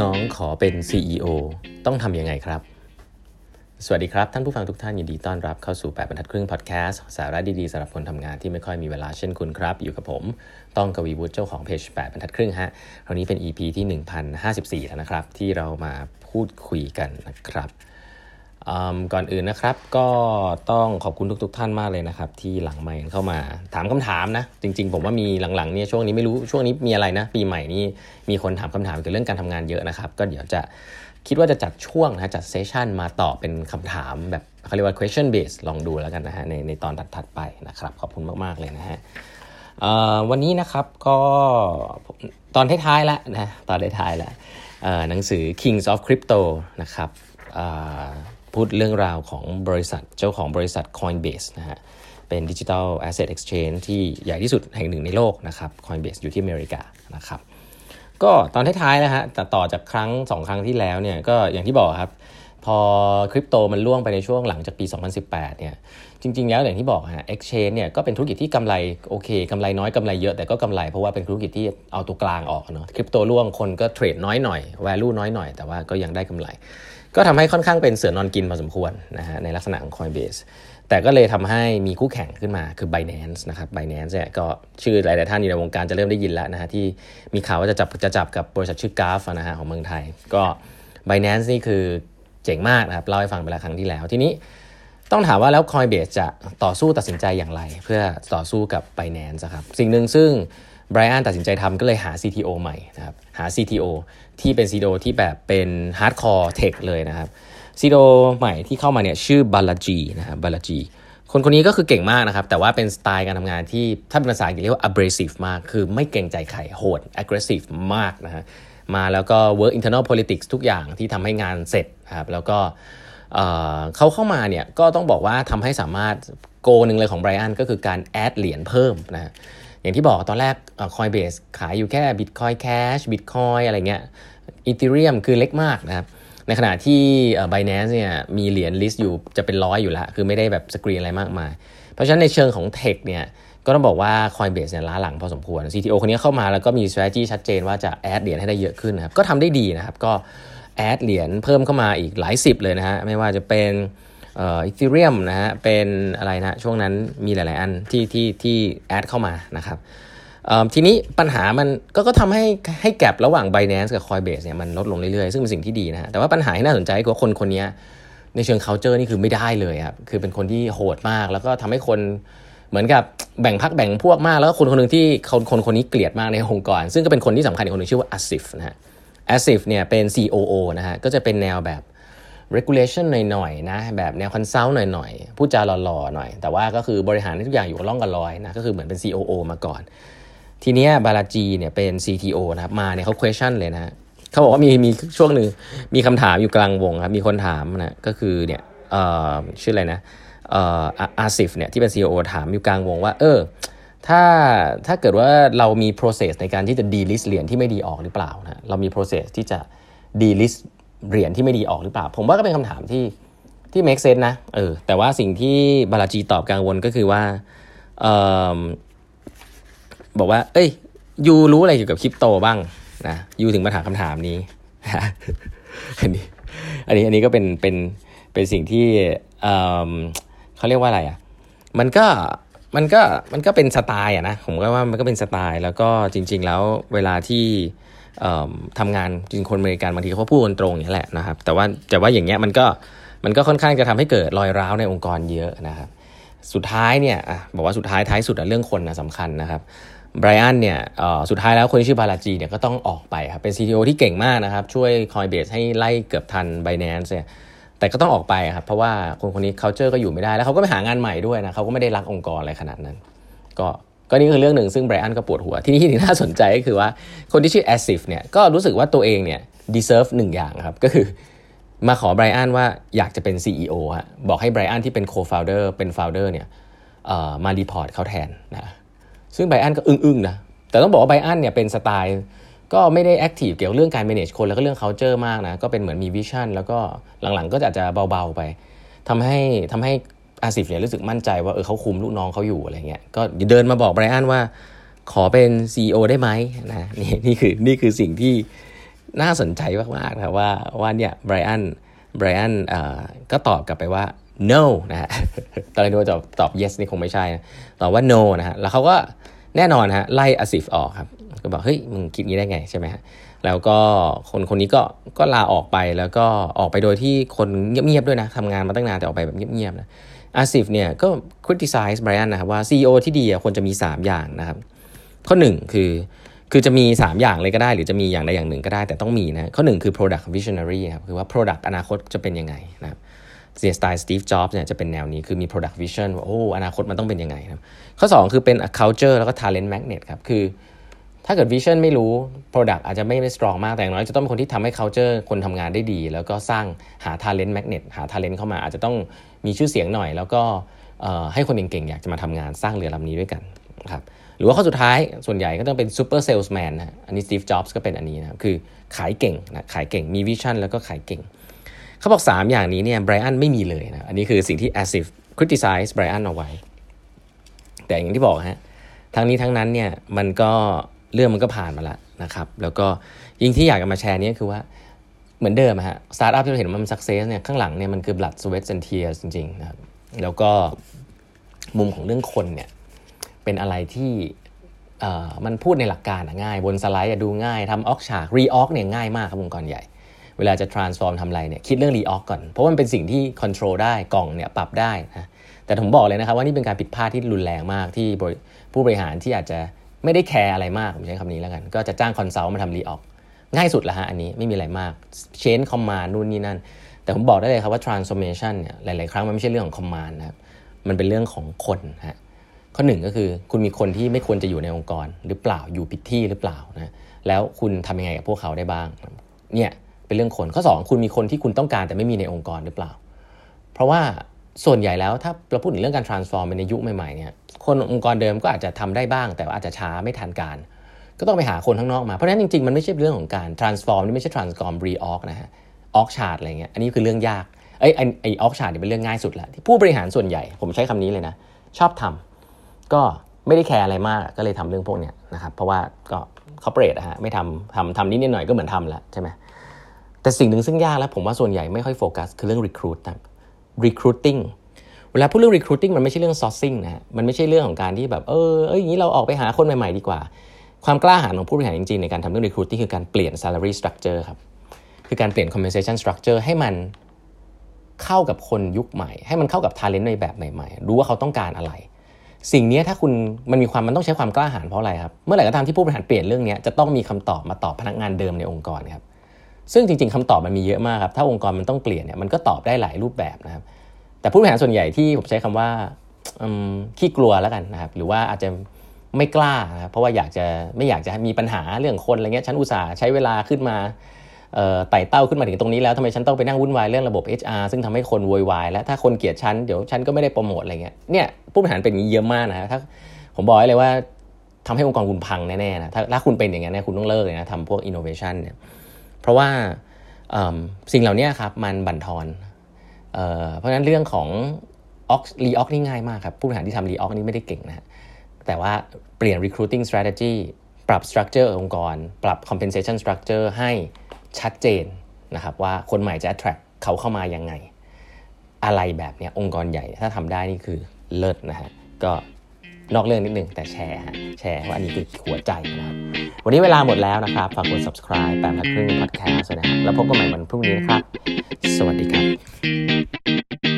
น้องขอเป็น CEO ต้องทำยังไงครับ สวัสดีครับ ท่านผู้ฟังทุกท่านยินดีต้อนรับเข้าสู่ 8 บรรทัดครึ่งพอดแคสต์สาระดีๆสำหรับคนทำงานที่ไม่ค่อยมีเวลาเช่นคุณครับ อยู่กับผม ต้องกวีวุฒิเจ้าของเพจ 8 บรรทัดครึ่งฮะคราวนี้เป็น EP ที่ 1054 แล้วนะครับ ที่เรามาพูดคุยกันนะครับ ก่อนอื่นนะครับ ก็ต้องขอบคุณทุกๆทท่านมากเลยนะครับ ที่หลังใหม่เข้ามาถามคำถามนะ จริง ๆ ผมว่ามีหลังๆเนี่ยช่วงนี้ไม่รู้ช่วงนี้มีอะไรนะ ปีใหม่นี้มีคนถามคำถามเกี่ยวกับเรื่องการทำงานเยอะนะครับ ก็เดี๋ยวจะคิดว่าจะจัดช่วงนะจัดเซสชันมาตอบเป็นคำถามแบบเขาเรียกว่า question base ลองดูแล้วกันนะฮะในในตอนถัดๆไปนะครับ ขอบคุณมากๆเลยนะฮะวันนี้นะครับก็ตอนท้ายๆแล้วนะตอนท้ายๆแล้วหนังสือ Kings of Crypto นะครับ พูดเรื่องราวของบริษัทเจ้าของบริษัท Coinbase นะฮะ เป็น digital asset exchange ที่ใหญ่ที่สุดแห่งหนึ่งในโลกนะครับ Coinbase อยู่ที่อเมริกานะครับ ก็ตอนท้ายๆนะฮะแต่ต่อจากครั้ง 2 ครั้งที่แล้วเนี่ยก็อย่างที่บอกครับพอคริปโตมันร่วงไปในช่วงหลังจากปี 2018 เนี่ย จริง ๆ แล้วอย่างที่บอกฮะ exchange เนี่ยก็เป็นธุรกิจที่กำไรโอเคกำไรน้อยกำไรเยอะแต่ก็กำไรเพราะว่าเป็นธุรกิจที่เอาตัวกลางออกเนาะ คริปโตร่วงคนก็เทรดน้อยหน่อย value น้อยหน่อย แต่ว่าก็ยังได้กำไร ก็ทำให้ค่อนข้างเป็นเสือนอนกินพอสมควรนะฮะในลักษณะของ Coinbase แต่ก็เลยทำให้มีคู่แข่งขึ้นมาคือ Binance นะครับ Binance เนี่ยก็ชื่อหลาย ๆ ท่านอยู่ในวงการจะเริ่มได้ยินแล้วนะฮะที่มีข่าวว่าจะจับจะจับกับบริษัทชื่อ g a f นะฮะของเมืองไทย ก็ Binance นี่คือเจ๋งมากนะครับเล่าให้ฟังไปแล้วครั้งที่แล้วทีนี้ต้องถามว่าแล้ว Coinbase จะต่อสู้ตัดสินใจอย่างไร เพื่อต่อสู้กับ Binance ครับสิ่งหนึ่งซึ่ง ไบรอันตัดสินใจทำก็เลยหา CTO ใหม่นะครับหา CTO ที่เป็น CTO ที่แบบเป็น hardcore tech เลยนะครับ CTO ใหม่ที่เข้ามาเนี่ยชื่อบาลาจีนะครับบาลาจีคนคนนี้ก็คือเก่งมากนะครับ แต่ว่าเป็นสไตล์การทำงานที่ถ้าเป็นภาษาอังกฤษเรียกว่า abrasive มาก คือไม่เกรงใจใครโหด aggressive มากนะฮะมาแล้วก็ work internal politics ทุกอย่างที่ทำให้งานเสร็จครับแล้วก็เขาเข้ามาเนี่ยก็ต้องบอกว่าทำให้สามารถ goal หนึ่งเลยของไบรอันก็คือการ add เหรียญเพิ่มนะ อย่างที่บอกตอนแรก Coinbase ขายอยู่แค่ Bitcoin Cash Bitcoin อะไรเงี้ย Ethereum คือเล็กมากนะครับในขณะที่ Binance เนี่ยมีเหรียญ list อยู่จะเป็นร้อยอยู่แล้ว คือไม่ได้แบบสกรีนอะไรมากมาย เพราะฉะนั้นในเชิงของ tech เนี่ยก็ต้องบอกว่า Coinbase เนี่ยล้าหลังพอสมควร CTO คนนี้เข้ามาแล้วก็มี strategy ชัดเจนว่าจะ add เหรียญให้ได้เยอะขึ้นนะครับก็ทำได้ดีนะครับก็ add เหรียญเพิ่มเข้ามาอีกหลายสิบเลยนะฮะไม่ว่าจะเป็น Ethereum นะฮะเป็นอะไรนะช่วงนั้นมีหลาย ๆ อันที่ที่ที่แอดเข้ามานะครับทีนี้ปัญหามันก็ก็ทำให้ให้แกลบระหว่าง Binance กับ Coinbase เนี่ยมันลดลงเรื่อย ๆ ซึ่งเป็นสิ่งที่ดีนะฮะแต่ว่าปัญหาที่น่าสนใจคือคนคนนี้ในเชิง culture นี่คือไม่ได้เลยครับคือเป็นคนที่โหดมาก แล้วก็ทำให้คนเหมือนกับแบ่งพักแบ่งพวกมาก แล้วก็คนคนหนึ่งที่คนคนคนนี้เกลียดมากในองค์กร ซึ่งก็เป็นคนที่สำคัญอีกคนหนึ่งชื่อว่า Asif นะฮะ Asif เนี่ยเป็น COO นะฮะก็จะเป็นแนวแบบ regulation หน่อยๆนะแบบแนว consult หน่อยๆพูดจาหล่อๆหน่อย แต่ว่าก็คือบริหารทุกอย่างอยู่กับร่องกับรอยนะก็คือเหมือนเป็น COO มาก่อน ทีนี้บาลาจีเนี่ยเป็น CTO นะครับมาเนี่ยเขา question เลยนะเขาบอกว่ามีมีช่วงหนึ่งมีคำถามอยู่กลางวงครับมีคนถามนะก็คือเนี่ยเอ่อชื่ออะไรนะเอ่อ Asif เนี่ยที่เป็น CEO ถามอยู่กลางวงว่าเออถ้าถ้าเกิดว่าเรามี process ในการที่จะ delist เหรียญที่ไม่ดีออกหรือเปล่านะเรามี process ที่จะ delist เหรียญที่ไม่ดีออกหรือเปล่า ผมว่าก็เป็นคำถามที่ที่ make sense นะเออแต่ว่าสิ่งที่บาลาจีตอบกลางวนก็คือว่าเออบอกว่า เอ้ยยูรู้อะไรเกี่ยวกับคริปโตบ้างนะยูถึงมาถามคำถามนี้อันนี้อันนี้อันนี้ก็เป็นเป็นเป็นสิ่งที่เออเขาเรียกว่าอะไรอะมันก็มันก็มันก็เป็นสไตล์อะนะผมก็ว่ามันก็เป็นสไตล์ แล้วก็จริง ๆ แล้วเวลาที่ ทำงานจริงคนอเมริกันบางทีเขาพูดตรงอย่างนี้แหละนะครับ แต่ว่าแต่ว่าอย่างเงี้ยมันก็มันก็ค่อนข้างจะทำให้เกิดรอยร้าวในองค์กรเยอะนะครับ สุดท้ายเนี่ยบอกว่าสุดท้ายท้ายสุดเรื่องคนนะสำคัญนะครับไบรอันเนี่ยสุดท้ายแล้วคนที่ชื่อบาลาจีเนี่ยก็ต้องออกไปครับเป็น CTO ที่เก่งมากนะครับ ช่วยคอยเบสให้ไล่เกือบทัน b บ n a n c e เนี่ยแต่ก็ต้องออกไปครับ เพราะว่าคนคนนี้ culture ก็อยู่ไม่ได้ แล้วเขาก็ไปหางานใหม่ด้วยนะเขาก็ไม่ได้รักองค์กรอะไรขนาดนั้น ก็ ก็นี่คือเรื่องหนึ่งซึ่งไบรอันก็ปวดหัว ทีนี้ที่น่าสนใจก็คือว่าคนที่ชื่อ Asif เนี่ยก็รู้สึกว่าตัวเองเนี่ย deserve หนึ่งอย่างครับ ก็คือมาขอไบรอันว่าอยากจะเป็น CEO ฮะบอกให้ไบรอันที่เป็น co-founder เป็น founder เนี่ยมา report เขาแทนนะซึ่งไบรอันก็อึ้งๆนะแต่ต้องบอกว่าไบรอันเนี่ยเป็นสไตล์ก็ไม่ได้ active เกี่ยวเรื่องการ manage คนแล้วก็เรื่อง culture มากนะก็เป็นเหมือนมี vision แล้วก็หลังๆก็อาจจะเบาๆไปทำให้ทำให้ อาซิฟเนี่ยรู้สึกมั่นใจว่าเออเขาคุมลูกน้องเขาอยู่อะไรเงี้ย ก็เดินมาบอกไบรอันว่า ขอเป็น CEO ได้ไหมนะนี่นี่คือนี่คือสิ่งที่น่าสนใจมากๆนะว่าว่าเนี่ยไบรอันไบรอันก็ตอบกลับไปว่า no นะฮะตอนแรกนึกว่าจะตอบ yes นี่คงไม่ใช่นะตอบว่า no นะฮะแล้วเขาก็แน่นอนฮะไล่อาซิฟออกครับ ก็บอกเฮ้ยมึงคิดงี้ได้ไงใช่ไหมฮะแล้วก็คนคนนี้ก็ก็ลาออกไปแล้วก็ออกไปโดยที่คนเงียบๆด้วยนะทำงานมาตั้งนานแต่ออกไปแบบเงียบๆนะ อาซิฟเนี่ยก็ criticize ไบรอันนะครับว่า CEO ที่ดีควรจะมี 3 อย่างนะครับ ข้อ 1 คือคือจะมี 3 อย่างเลยก็ได้ หรือจะมีอย่างใดอย่างหนึ่งก็ได้แต่ต้องมีนะข้อ 1 คือ product visionary ครับคือว่า product อนาคตจะเป็นยังไงนะครับเสียสไตล์สตีฟจ็อบส์เนี่ยจะเป็นแนวนี้คือมี product vision ว่าโอ้อนาคตมันต้องเป็นยังไงครับข้อ 2 คือเป็น culture แล้วก็ talent magnet ครับคือถ้าเกิด vision ไม่รู้ product อาจจะไม่ได้ strong มากแต่อย่างน้อยจะต้องเป็นคนที่ทำให้ culture คนทำงานได้ดี แล้วก็สร้างหา talent magnet หา talent เข้ามาอาจจะต้อง มีชื่อเสียงหน่อย แล้วก็ให้คนเก่งๆอยากจะมาทำงานสร้างเรือลำนี้ด้วยกันครับหรือว่าข้อสุดท้ายส่วนใหญ่ก็ต้องเป็น super salesman นนะอันนี้สตีฟจ็อบส์ก็เป็นอันนี้นะคือขายเก่งนะขายเก่งมีวิชั่นแล้วก็ขายเก่ง เขาบอก 3 อย่างนี้เนี่ยไบรอันไม่มีเลยนะอันนี้คือสิ่งที่ a s i f criticize ไบรอันเอาไว้ แต่อย่างที่บอกฮะทั้งนี้ทั้งนั้นเนี่ยมันก็เรื่องมันก็ผ่านมาแล้วนะครับแล้วก็สิ่งที่อยากจะมาแชร์นี้คือว่า เหมือนเดิมฮะสตาร์ทอัพที่เราเห็นว่ามัน success เนี่ยข้างหลังเนี่ยมันคือ blood sweat and tears จริงๆนะครับแล้วก็มุมของเรื่องคนเนี่ยเป็นอะไรที่มันพูดในหลักการง่าย บนสไลด์ดูง่ายทำ org chart re-org เนี่ยง่ายมากครับองค์กรใหญ่ เวลาจะ transform ทำอะไรเนี่ยคิดเรื่อง re-org ก่อน เพราะมันเป็นสิ่งที่ control ได้กล่องเนี่ยปรับได้นะแต่ผมบอกเลยนะครับว่านี่เป็นการผิดพลาดที่รุนแรงมากที่ผู้บริหารที่อาจจะไม่ได้แคร์อะไรมากผมใช้คำนี้แล้วกัน ก็จะจ้าง consult มาทำ re-org ง่ายสุดละฮะอันนี้ไม่มีอะไรมาก chain of command นู่นนี่นั่น แต่ผมบอกได้เลยครับว่า transformation เนี่ยหลาย ๆ ครั้งมันไม่ใช่เรื่องของ command นะครับมันเป็นเรื่องของคนฮะข้อหนึ่งก็คือคุณมีคนที่ไม่ควรจะอยู่ในองค์กร หรือเปล่าอยู่ผิดที่หรือเปล่านะแล้วคุณทำยังไงกับพวกเขาได้บ้างเนี่ยเป็นเรื่องคนข้อ 2 คุณมีคนที่คุณต้องการแต่ไม่มีในองค์กรหรือเปล่า เพราะว่าส่วนใหญ่แล้วถ้าเราพูดถึงเรื่องการ transform ในยุคใหม่ๆเนี่ยคนองค์กรเดิมก็อาจจะทำได้บ้าง แต่าอาจจะช้าไม่ทันการ ก็ต้องไปหาคนข้างนอกมา เพราะฉะนั้นจริงๆ มันไม่ใช่เรื่องของการ transform นี่ไม่ใช่ transform reorg นะฮะ org chart อะไรเงี้ย อันนี้คือเรื่องยาก ไอ้ไอ้ org chart เนี่ยเป็นเรื่องง่ายสุดละที่ผู้บริหารส่วนใหญ่ ผมใช้คำนี้เลยนะ ชอบทำก็ไม่ได้แคร์อะไรมาก ก็เลยทำเรื่องพวกเนี้ยนะครับ เพราะว่าก็คอร์เปอเรทอะฮะ ไม่ทำทำทำนิดนิดหน่อยก็เหมือนทำแล้วใช่ไหมแต่สิ่งหนึ่งซึ่งยากแล้วผมว่าส่วนใหญ่ไม่ค่อยโฟกัสคือเรื่อง recruit นะ recruiting เวลาพูดเรื่อง recruiting มันไม่ใช่เรื่อง sourcing นะฮะ มันไม่ใช่เรื่องของการที่แบบ เออ เอ้ยอย่างนี้เราออกไปหาคนใหม่ๆดีกว่า ความกล้าหาญของผู้บริหารจริงๆในการทำเรื่อง recruiting คือการเปลี่ยน salary structure ครับ คือการเปลี่ยน compensation structure ให้มันเข้ากับคนยุคใหม่ ให้มันเข้ากับ talent ในแบบใหม่ๆ รู้ว่าเขาต้องการอะไร สิ่งนี้ถ้าคุณมันมีความมันต้องใช้ความกล้าหาญเพราะอะไรครับ เมื่อไหร่ก็ตามที่ผู้บริหารเปลี่ยนเรื่องนี้จะต้องมีคำตอบมาตอบพนักงานเดิมในองค์กรครับ ซึ่งจริง ๆคำตอบมันมีเยอะมากครับ ถ้าองค์กรมันต้องเปลี่ยนเนี่ยมันก็ตอบได้หลายรูปแบบนะครับ แต่ผู้บริหารส่วนใหญ่ที่ผมใช้คำว่าขี้กลัวแล้วกันนะครับ หรือว่าอาจจะ ไม่กล้านะเพราะว่าอยากจะไม่อยากจะมีปัญหาเรื่องคนอะไรเงี้ยฉันอุตส่าห์ใช้เวลาขึ้นมาไต่เต้าขึ้นมาถึงตรงนี้แล้วทำไมฉันต้องไปนั่งวุ่นวายเรื่องระบบ HR ซึ่งทำให้คนโวยวายแล้วถ้าคนเกลียดฉันเดี๋ยวฉันก็ไม่ได้โปรโมทอะไรเงี้ยเนี่ยผู้บริหารเป็นอย่างนี้เยอะมากนะถ้าผมบอกเลยว่าทำให้องค์กรคุณพังแน่ๆนะถ้าถ้าคุณเป็นอย่างนี้นคุณต้องเลิกเลยนะทำพวกอินโนเวชันเนี่ยเพราะว่าสิ่งเหล่านี้ครับมันบั่นทอนเพราะฉะนั้นเรื่องของออกรีออกนี่ง่ายมากครับผู้บริหารที่ทำรีออกนี่ไม่ได้เก่งนะ แต่ว่าเปลี่ยน recruiting strategy ปรับ structure องค์กร ปรับ compensation structure ให้ชัดเจนนะครับว่าคนใหม่จะ attract เขาเข้ามายังไง อะไรแบบนี้องค์กรใหญ่ถ้าทำได้นี่คือเลิศนะฮะก็นอกเรื่องนิดนึงแต่แชร์ฮะแชร์ว่าอันนี้คือหัวใจนะครับ วันนี้เวลาหมดแล้วนะครับ ฝากกด subscribe แปมทัดครึ่ง podcast นะฮะแล้วพบกันใหม่วันพรุ่งนี้นะครับ สวัสดีครับ